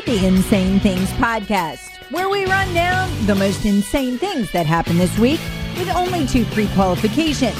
The Insane Things Podcast, where we run down the most insane things that happened this week with only two pre qualifications.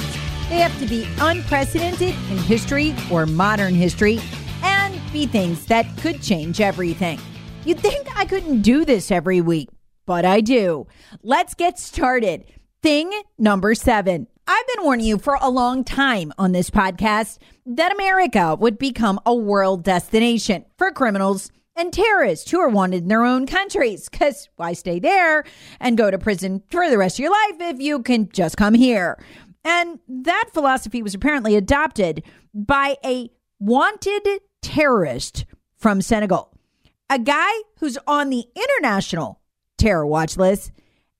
They have to be unprecedented in history or modern history and be things that could change everything. You'd think I couldn't do this every week, but I do. Let's get started. Thing number seven. I've been warning you for a long time on this podcast that America would become a world destination for criminals and terrorists who are wanted in their own countries. Because why stay there and go to prison for the rest of your life if you can just come here? And that philosophy was apparently adopted by a wanted terrorist from Senegal, a guy who's on the international terror watch list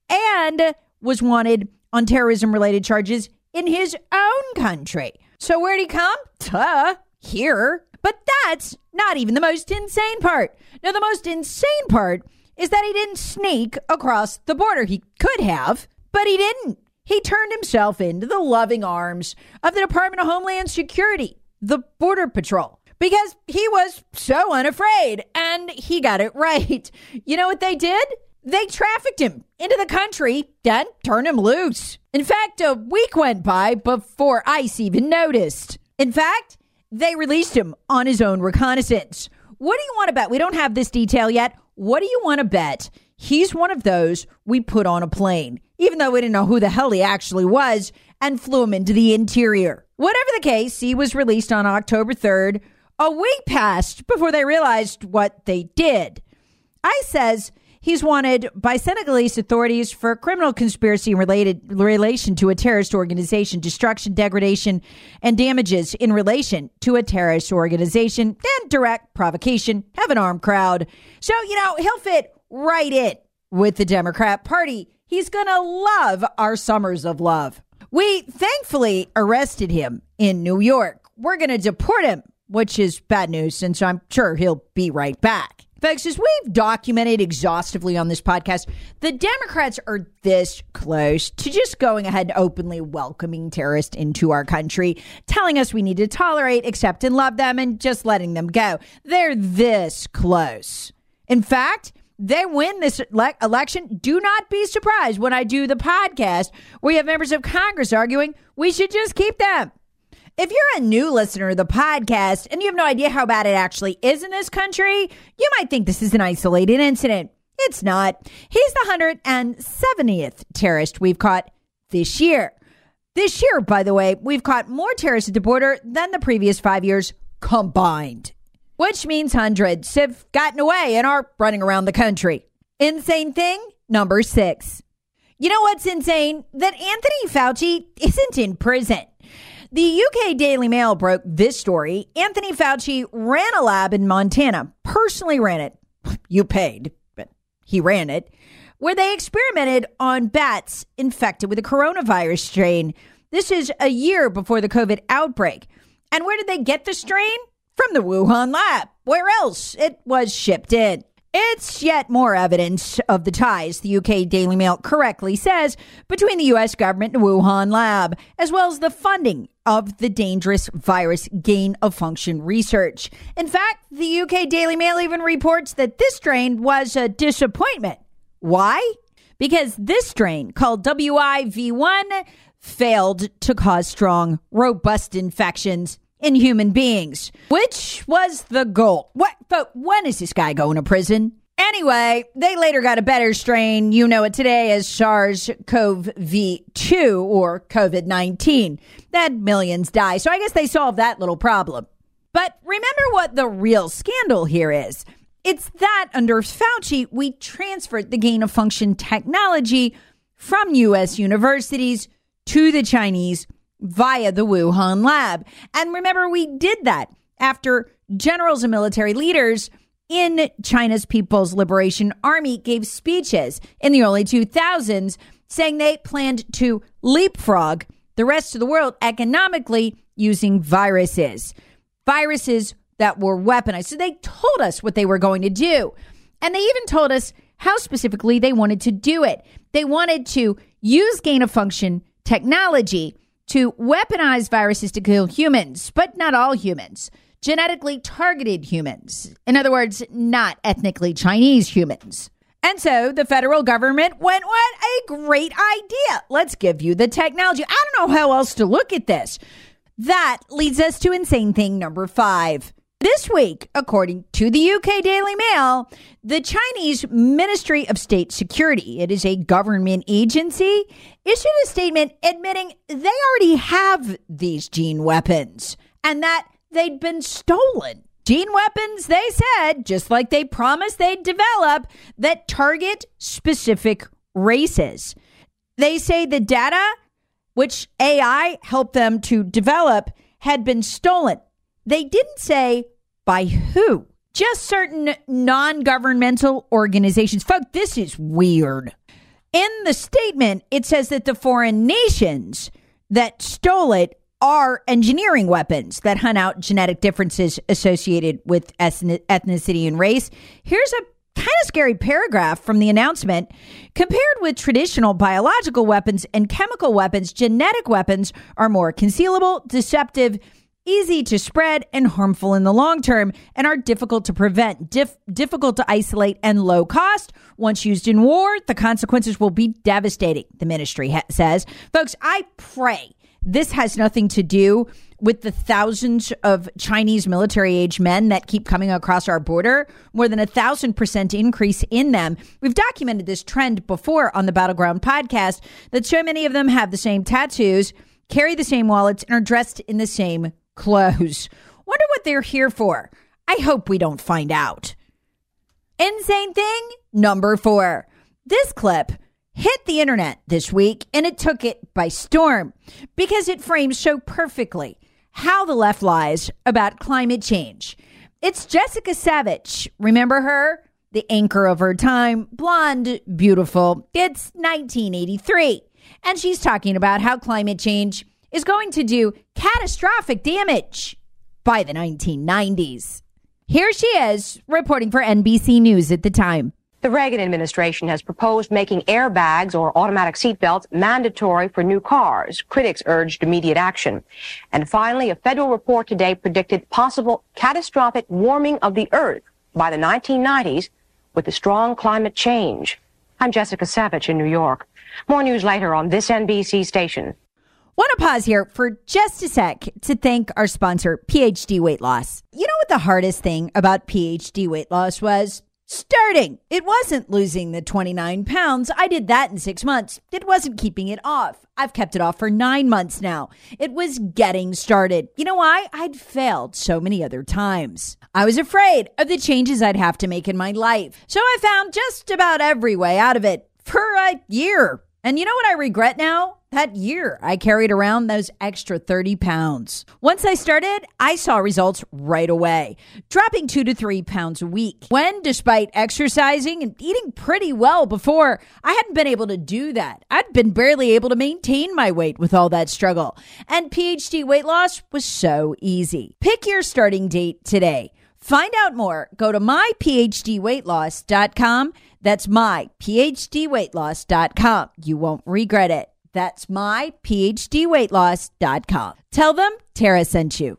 and was wanted on terrorism related charges in his own country. So, where'd he come? Duh, here. But that's not even the most insane part. Now, the most insane part is that he didn't sneak across the border. He could have, but he didn't. He turned himself into the loving arms of the Department of Homeland Security, the Border Patrol, because he was so unafraid and he got it right. You know what they did? They trafficked him into the country, then turned him loose. In fact, a week went by before ICE even noticed. In fact, they released him on his own reconnaissance. What do you want to bet? We don't have this detail yet. What do you want to bet? He's one of those we put on a plane, even though we didn't know who the hell he actually was, and flew him into the interior. Whatever the case, he was released on October 3rd. A week passed before they realized what they did. ICE says He's wanted by Senegalese authorities for criminal conspiracy related relation to a terrorist organization, destruction, degradation, and damages in relation to a terrorist organization, and direct provocation have an armed crowd. So, you know, he'll fit right in with the Democrat Party. He's going to love our summers of love. We thankfully arrested him in New York. We're going to deport him, which is bad news since I'm sure he'll be right back. Folks, as we've documented exhaustively on this podcast, the Democrats are this close to just going ahead and openly welcoming terrorists into our country, telling us we need to tolerate, accept, and love them, and just letting them go. They're this close. In fact, they win this ele- election. Do not be surprised when I do the podcast where you have members of Congress arguing we should just keep them. If you're a new listener to the podcast and you have no idea how bad it actually is in this country, you might think this is an isolated incident. It's not. He's the 170th terrorist we've caught this year. This year, by the way, we've caught more terrorists at the border than the previous five years combined, which means hundreds have gotten away and are running around the country. Insane thing number six. You know what's insane? That Anthony Fauci isn't in prison. The UK Daily Mail broke this story. Anthony Fauci ran a lab in Montana, personally ran it. You paid, but he ran it, where they experimented on bats infected with a coronavirus strain. This is a year before the COVID outbreak. And where did they get the strain? From the Wuhan lab. Where else? It was shipped in. It's yet more evidence of the ties, the UK Daily Mail correctly says, between the US government and Wuhan lab, as well as the funding of the dangerous virus gain of function research. In fact, the UK Daily Mail even reports that this strain was a disappointment. Why? Because this strain, called WIV1, failed to cause strong, robust infections in human beings, which was the goal. What? But when is this guy going to prison? Anyway, they later got a better strain. You know it today as SARS CoV 2 or COVID 19. That millions die. So I guess they solved that little problem. But remember what the real scandal here is it's that under Fauci, we transferred the gain of function technology from U.S. universities to the Chinese via the Wuhan lab. And remember, we did that after generals and military leaders in China's People's Liberation Army gave speeches in the early 2000s saying they planned to leapfrog the rest of the world economically using viruses. Viruses that were weaponized. So they told us what they were going to do. And they even told us how specifically they wanted to do it. They wanted to use gain of function technology to weaponize viruses to kill humans, but not all humans, genetically targeted humans. In other words, not ethnically Chinese humans. And so the federal government went, What a great idea! Let's give you the technology. I don't know how else to look at this. That leads us to insane thing number five. This week, according to the UK Daily Mail, the Chinese Ministry of State Security, it is a government agency, issued a statement admitting they already have these gene weapons and that they'd been stolen. Gene weapons, they said, just like they promised they'd develop, that target specific races. They say the data, which AI helped them to develop, had been stolen. They didn't say by who? Just certain non governmental organizations. Folks, this is weird. In the statement, it says that the foreign nations that stole it are engineering weapons that hunt out genetic differences associated with ethnicity and race. Here's a kind of scary paragraph from the announcement. Compared with traditional biological weapons and chemical weapons, genetic weapons are more concealable, deceptive, easy to spread and harmful in the long term and are difficult to prevent, dif- difficult to isolate and low cost. Once used in war, the consequences will be devastating, the ministry ha- says. Folks, I pray this has nothing to do with the thousands of Chinese military age men that keep coming across our border, more than a thousand percent increase in them. We've documented this trend before on the Battleground podcast that so many of them have the same tattoos, carry the same wallets, and are dressed in the same clothes. Wonder what they're here for. I hope we don't find out. Insane thing number four. This clip hit the internet this week and it took it by storm because it frames so perfectly how the left lies about climate change. It's Jessica Savitch. Remember her? The anchor of her time, blonde, beautiful. It's 1983. And she's talking about how climate change is going to do catastrophic damage by the 1990s. Here she is reporting for NBC News at the time. The Reagan administration has proposed making airbags or automatic seatbelts mandatory for new cars. Critics urged immediate action. And finally, a federal report today predicted possible catastrophic warming of the earth by the 1990s with the strong climate change. I'm Jessica Savitch in New York. More news later on this NBC station. Want to pause here for just a sec to thank our sponsor, PhD Weight Loss. You know what the hardest thing about PhD Weight Loss was? Starting. It wasn't losing the 29 pounds. I did that in six months. It wasn't keeping it off. I've kept it off for nine months now. It was getting started. You know why? I'd failed so many other times. I was afraid of the changes I'd have to make in my life. So I found just about every way out of it for a year. And you know what I regret now? That year, I carried around those extra 30 pounds. Once I started, I saw results right away, dropping two to three pounds a week. When, despite exercising and eating pretty well before, I hadn't been able to do that. I'd been barely able to maintain my weight with all that struggle. And PhD weight loss was so easy. Pick your starting date today. Find out more. Go to myphdweightloss.com. That's myphdweightloss.com. You won't regret it. That's myphdweightloss.com. Tell them Tara sent you.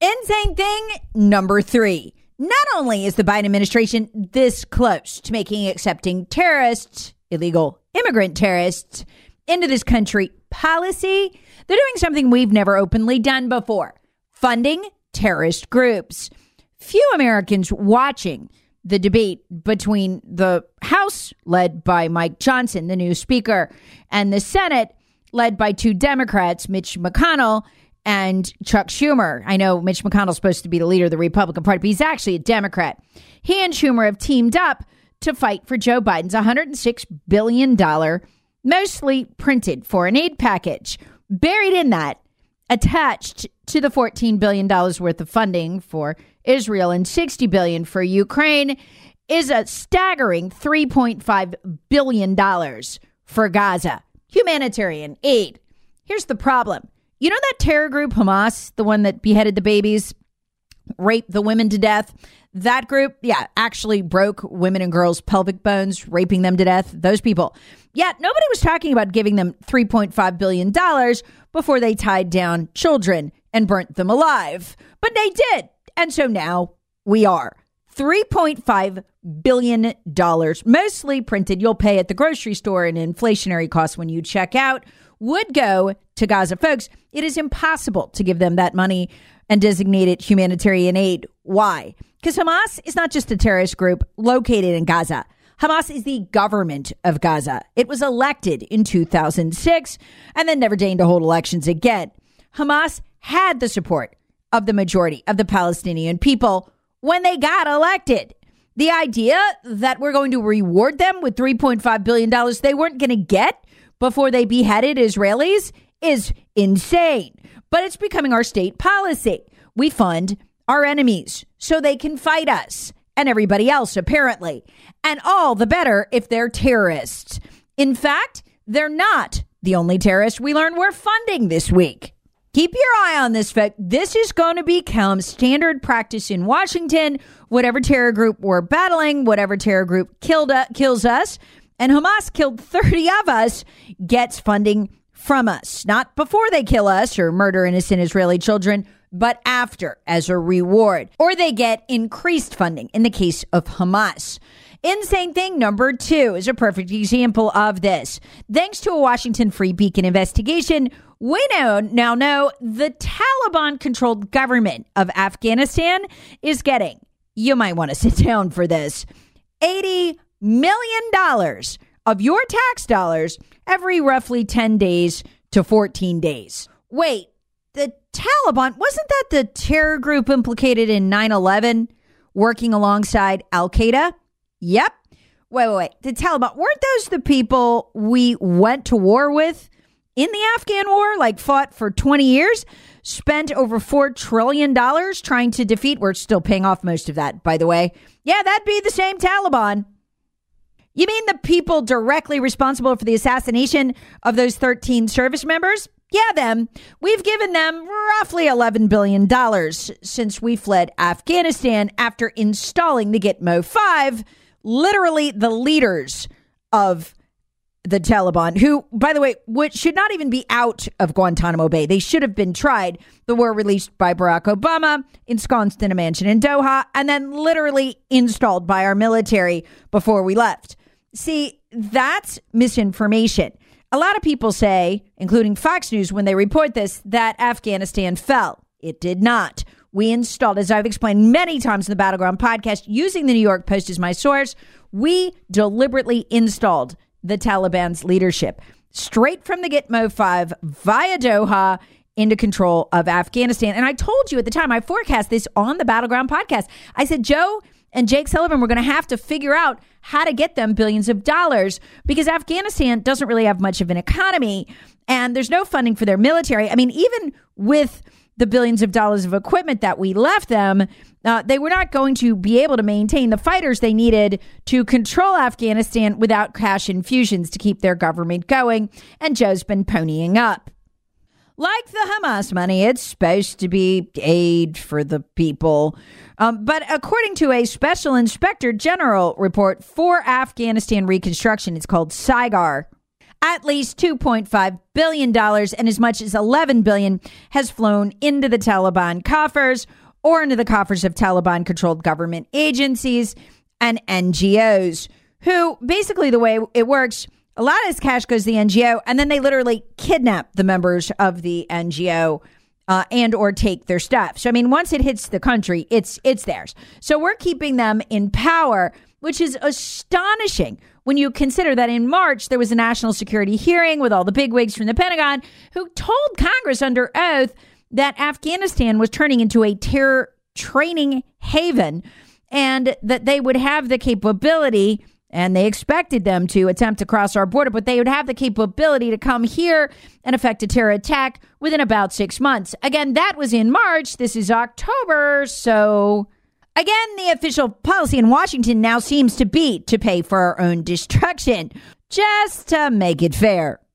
Insane thing number three. Not only is the Biden administration this close to making accepting terrorists, illegal immigrant terrorists, into this country policy, they're doing something we've never openly done before funding terrorist groups. Few Americans watching the debate between the House, led by Mike Johnson, the new Speaker, and the Senate, led by two Democrats, Mitch McConnell and Chuck Schumer. I know Mitch McConnell's supposed to be the leader of the Republican Party, but he's actually a Democrat. He and Schumer have teamed up to fight for Joe Biden's $106 billion, mostly printed foreign aid package. Buried in that, attached to the $14 billion worth of funding for Israel and 60 billion for Ukraine is a staggering 3.5 billion dollars for Gaza. Humanitarian aid. Here's the problem. You know that terror group Hamas, the one that beheaded the babies, raped the women to death? That group, yeah, actually broke women and girls' pelvic bones, raping them to death. Those people. Yet nobody was talking about giving them $3.5 billion before they tied down children and burnt them alive. But they did. And so now we are. $3.5 billion, mostly printed. You'll pay at the grocery store and inflationary costs when you check out, would go to Gaza. Folks, it is impossible to give them that money and designate it humanitarian aid. Why? Because Hamas is not just a terrorist group located in Gaza. Hamas is the government of Gaza. It was elected in 2006 and then never deigned to hold elections again. Hamas had the support of the majority of the Palestinian people when they got elected. The idea that we're going to reward them with $3.5 billion they weren't going to get before they beheaded Israelis is insane. But it's becoming our state policy. We fund our enemies so they can fight us and everybody else, apparently. And all the better if they're terrorists. In fact, they're not the only terrorists we learned we're funding this week. Keep your eye on this fact. This is going to become standard practice in Washington. Whatever terror group we're battling, whatever terror group killed uh, kills us, and Hamas killed 30 of us, gets funding from us. Not before they kill us or murder innocent Israeli children, but after as a reward. Or they get increased funding in the case of Hamas. Insane thing number two is a perfect example of this. Thanks to a Washington Free Beacon investigation, we know, now know the Taliban controlled government of Afghanistan is getting, you might want to sit down for this, $80 million of your tax dollars every roughly 10 days to 14 days. Wait, the Taliban, wasn't that the terror group implicated in 9 11 working alongside Al Qaeda? Yep. Wait, wait, wait. The Taliban, weren't those the people we went to war with in the Afghan war, like fought for 20 years, spent over $4 trillion trying to defeat. We're still paying off most of that, by the way. Yeah, that'd be the same Taliban. You mean the people directly responsible for the assassination of those 13 service members? Yeah, them. We've given them roughly $11 billion since we fled Afghanistan after installing the Gitmo 5, literally the leaders of the Taliban, who, by the way, would, should not even be out of Guantanamo Bay. They should have been tried, but were released by Barack Obama, ensconced in a mansion in Doha, and then literally installed by our military before we left. See, that's misinformation. A lot of people say, including Fox News when they report this, that Afghanistan fell. It did not. We installed, as I've explained many times in the Battleground podcast, using the New York Post as my source, we deliberately installed the Taliban's leadership straight from the Gitmo 5 via Doha into control of Afghanistan. And I told you at the time, I forecast this on the Battleground podcast. I said, Joe and Jake Sullivan were going to have to figure out how to get them billions of dollars because Afghanistan doesn't really have much of an economy and there's no funding for their military. I mean, even with the billions of dollars of equipment that we left them, uh, they were not going to be able to maintain the fighters they needed to control Afghanistan without cash infusions to keep their government going. And Joe's been ponying up. Like the Hamas money, it's supposed to be aid for the people. Um, but according to a special inspector general report for Afghanistan reconstruction, it's called SIGAR. At least 2.5 billion dollars and as much as 11 billion has flown into the Taliban coffers or into the coffers of Taliban controlled government agencies and NGOs who basically the way it works a lot of this cash goes to the NGO, and then they literally kidnap the members of the NGO uh, and or take their stuff. So I mean, once it hits the country, it's it's theirs. So we're keeping them in power, which is astonishing when you consider that in March there was a national security hearing with all the bigwigs from the Pentagon who told Congress under oath that Afghanistan was turning into a terror training haven and that they would have the capability and they expected them to attempt to cross our border, but they would have the capability to come here and effect a terror attack within about six months. Again, that was in March. This is October. So, again, the official policy in Washington now seems to be to pay for our own destruction, just to make it fair.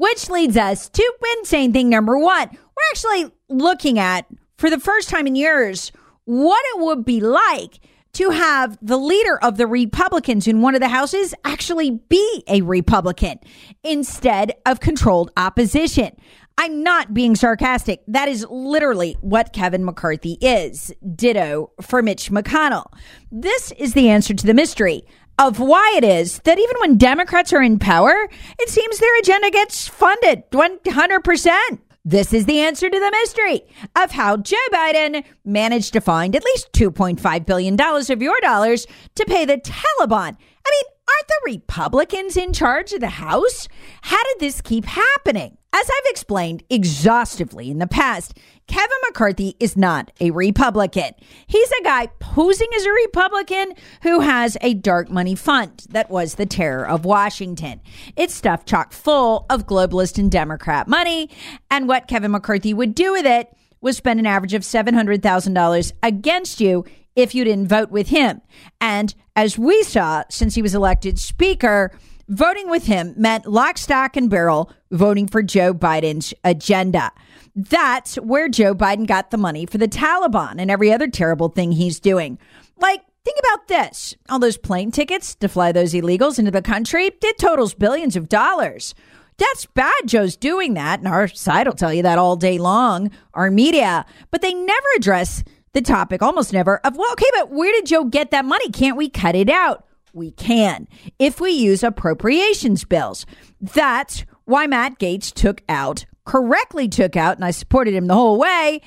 Which leads us to insane thing number one. We're actually looking at, for the first time in years, what it would be like to have the leader of the Republicans in one of the houses actually be a Republican instead of controlled opposition. I'm not being sarcastic. That is literally what Kevin McCarthy is. Ditto for Mitch McConnell. This is the answer to the mystery of why it is that even when Democrats are in power, it seems their agenda gets funded 100%. This is the answer to the mystery of how Joe Biden managed to find at least $2.5 billion of your dollars to pay the Taliban. I mean, aren't the Republicans in charge of the House? How did this keep happening? As I've explained exhaustively in the past, Kevin McCarthy is not a Republican. He's a guy posing as a Republican who has a dark money fund that was the terror of Washington. It's stuffed chock full of globalist and Democrat money. And what Kevin McCarthy would do with it was spend an average of $700,000 against you if you didn't vote with him. And as we saw since he was elected Speaker, Voting with him meant lock, stock, and barrel voting for Joe Biden's agenda. That's where Joe Biden got the money for the Taliban and every other terrible thing he's doing. Like, think about this all those plane tickets to fly those illegals into the country, it totals billions of dollars. That's bad Joe's doing that, and our side will tell you that all day long, our media, but they never address the topic, almost never, of, well, okay, but where did Joe get that money? Can't we cut it out? we can if we use appropriations bills. That's why Matt Gaetz took out, correctly took out, and I supported him the whole way,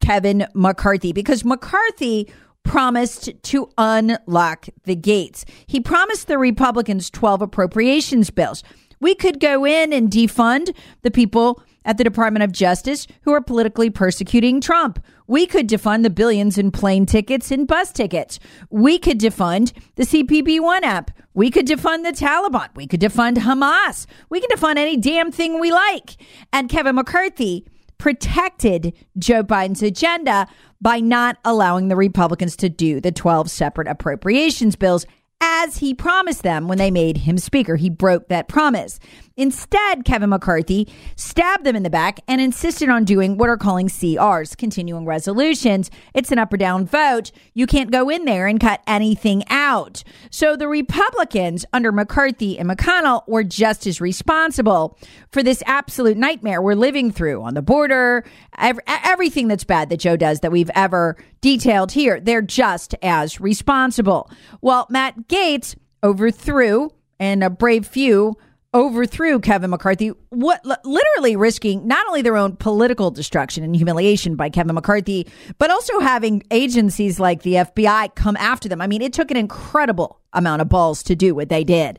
Kevin McCarthy, because McCarthy promised to unlock the gates. He promised the Republicans 12 appropriations bills. We could go in and defund the people at the Department of Justice who are politically persecuting Trump. We could defund the billions in plane tickets and bus tickets. We could defund the CBP One app. We could defund the Taliban. We could defund Hamas. We can defund any damn thing we like. And Kevin McCarthy protected Joe Biden's agenda by not allowing the Republicans to do the 12 separate appropriations bills as he promised them when they made him speaker. He broke that promise. Instead, Kevin McCarthy stabbed them in the back and insisted on doing what are calling CRs, continuing resolutions. It's an up or down vote. You can't go in there and cut anything out. So the Republicans under McCarthy and McConnell were just as responsible for this absolute nightmare we're living through on the border, everything that's bad that Joe does that we've ever detailed here. They're just as responsible. Well, Matt Gaetz overthrew, and a brave few overthrew Kevin McCarthy, what literally risking not only their own political destruction and humiliation by Kevin McCarthy, but also having agencies like the FBI come after them. I mean, it took an incredible amount of balls to do what they did.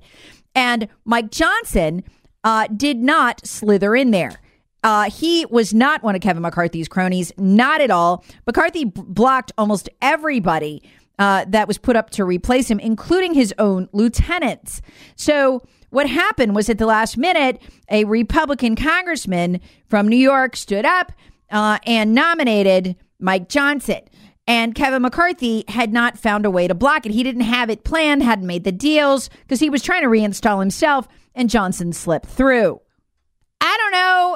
And Mike Johnson uh, did not slither in there. Uh, he was not one of Kevin McCarthy's cronies, not at all. McCarthy b- blocked almost everybody uh, that was put up to replace him, including his own lieutenants. So what happened was at the last minute, a Republican congressman from New York stood up uh, and nominated Mike Johnson. And Kevin McCarthy had not found a way to block it. He didn't have it planned, hadn't made the deals because he was trying to reinstall himself, and Johnson slipped through.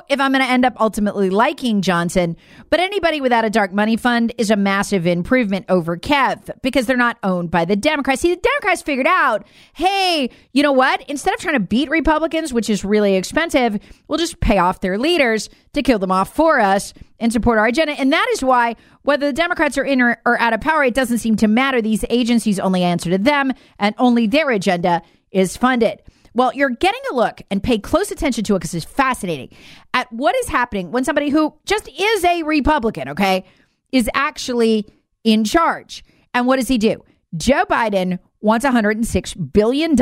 If I'm going to end up ultimately liking Johnson, but anybody without a dark money fund is a massive improvement over Kev because they're not owned by the Democrats. See, the Democrats figured out, hey, you know what? Instead of trying to beat Republicans, which is really expensive, we'll just pay off their leaders to kill them off for us and support our agenda. And that is why, whether the Democrats are in or, or out of power, it doesn't seem to matter. These agencies only answer to them, and only their agenda is funded. Well, you're getting a look and pay close attention to it because it's fascinating at what is happening when somebody who just is a Republican, okay, is actually in charge. And what does he do? Joe Biden wants $106 billion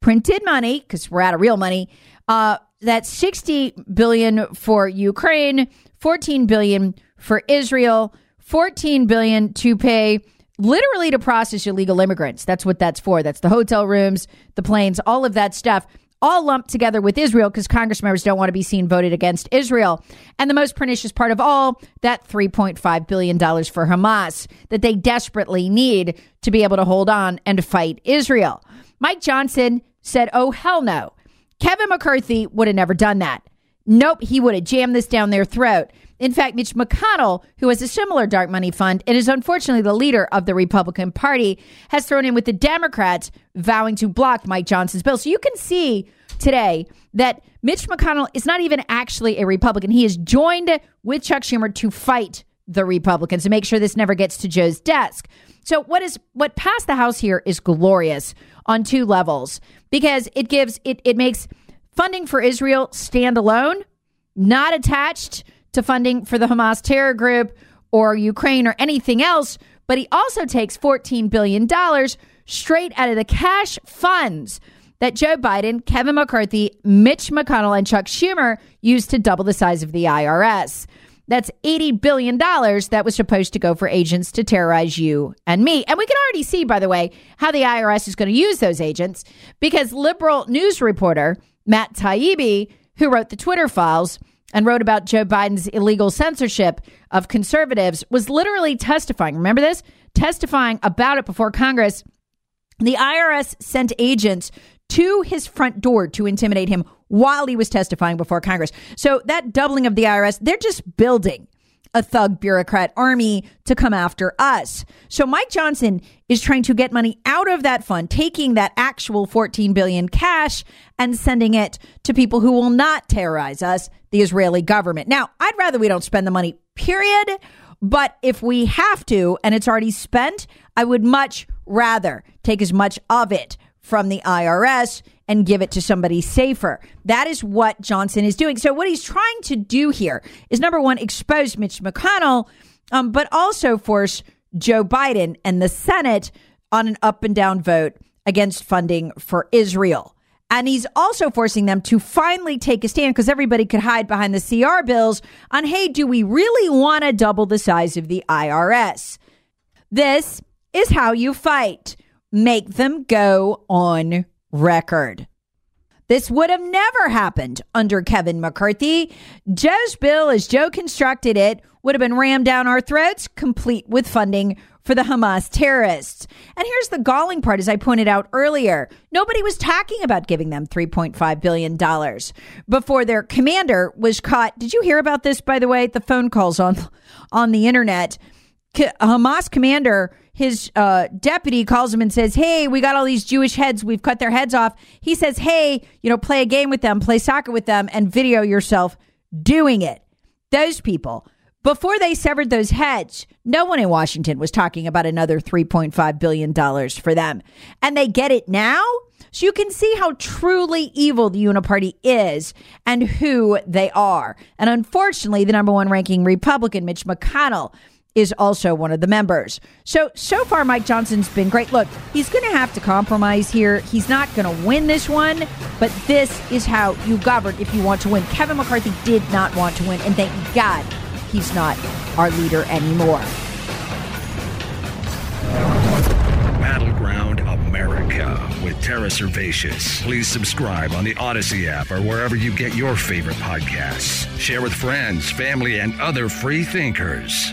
printed money because we're out of real money. Uh, that's 60 billion for Ukraine, 14 billion for Israel, 14 billion to pay literally to process illegal immigrants. That's what that's for. That's the hotel rooms, the planes, all of that stuff. All lumped together with Israel because Congress members don't want to be seen voted against Israel. And the most pernicious part of all, that $3.5 billion for Hamas that they desperately need to be able to hold on and fight Israel. Mike Johnson said, oh, hell no. Kevin McCarthy would have never done that. Nope, he would have jammed this down their throat. In fact, Mitch McConnell, who has a similar dark money fund and is unfortunately the leader of the Republican Party, has thrown in with the Democrats vowing to block Mike Johnson's bill. So you can see today that Mitch McConnell is not even actually a Republican. He has joined with Chuck Schumer to fight the Republicans to make sure this never gets to Joe's desk. So what is what passed the House here is glorious on two levels because it gives it it makes funding for Israel stand alone, not attached to funding for the Hamas terror group or Ukraine or anything else, but he also takes $14 billion straight out of the cash funds that Joe Biden, Kevin McCarthy, Mitch McConnell, and Chuck Schumer used to double the size of the IRS. That's $80 billion that was supposed to go for agents to terrorize you and me. And we can already see, by the way, how the IRS is going to use those agents because liberal news reporter Matt Taibbi, who wrote the Twitter files, and wrote about Joe Biden's illegal censorship of conservatives was literally testifying. Remember this? Testifying about it before Congress. The IRS sent agents to his front door to intimidate him while he was testifying before Congress. So that doubling of the IRS, they're just building a thug bureaucrat army to come after us. So Mike Johnson is trying to get money out of that fund, taking that actual 14 billion cash and sending it to people who will not terrorize us, the Israeli government. Now, I'd rather we don't spend the money, period. But if we have to and it's already spent, I would much rather take as much of it from the IRS and give it to somebody safer. That is what Johnson is doing. So, what he's trying to do here is number one, expose Mitch McConnell, um, but also force Joe Biden and the Senate on an up and down vote against funding for Israel. And he's also forcing them to finally take a stand because everybody could hide behind the CR bills on hey, do we really want to double the size of the IRS? This is how you fight. Make them go on record. This would have never happened under Kevin McCarthy. Joe's bill, as Joe constructed it, would have been rammed down our throats, complete with funding for the Hamas terrorists. And here's the galling part, as I pointed out earlier nobody was talking about giving them $3.5 billion before their commander was caught. Did you hear about this, by the way? The phone calls on, on the internet. Hamas commander, his uh, deputy calls him and says, Hey, we got all these Jewish heads. We've cut their heads off. He says, Hey, you know, play a game with them, play soccer with them, and video yourself doing it. Those people before they severed those heads, no one in Washington was talking about another $3.5 billion for them. And they get it now? So you can see how truly evil the Uniparty is and who they are. And unfortunately, the number one ranking Republican, Mitch McConnell, is also one of the members. So, so far, Mike Johnson's been great. Look, he's going to have to compromise here. He's not going to win this one, but this is how you govern if you want to win. Kevin McCarthy did not want to win, and thank God he's not our leader anymore. Battleground America with Tara Servatius. Please subscribe on the Audacy app or wherever you get your favorite podcasts. Share with friends, family, and other free thinkers.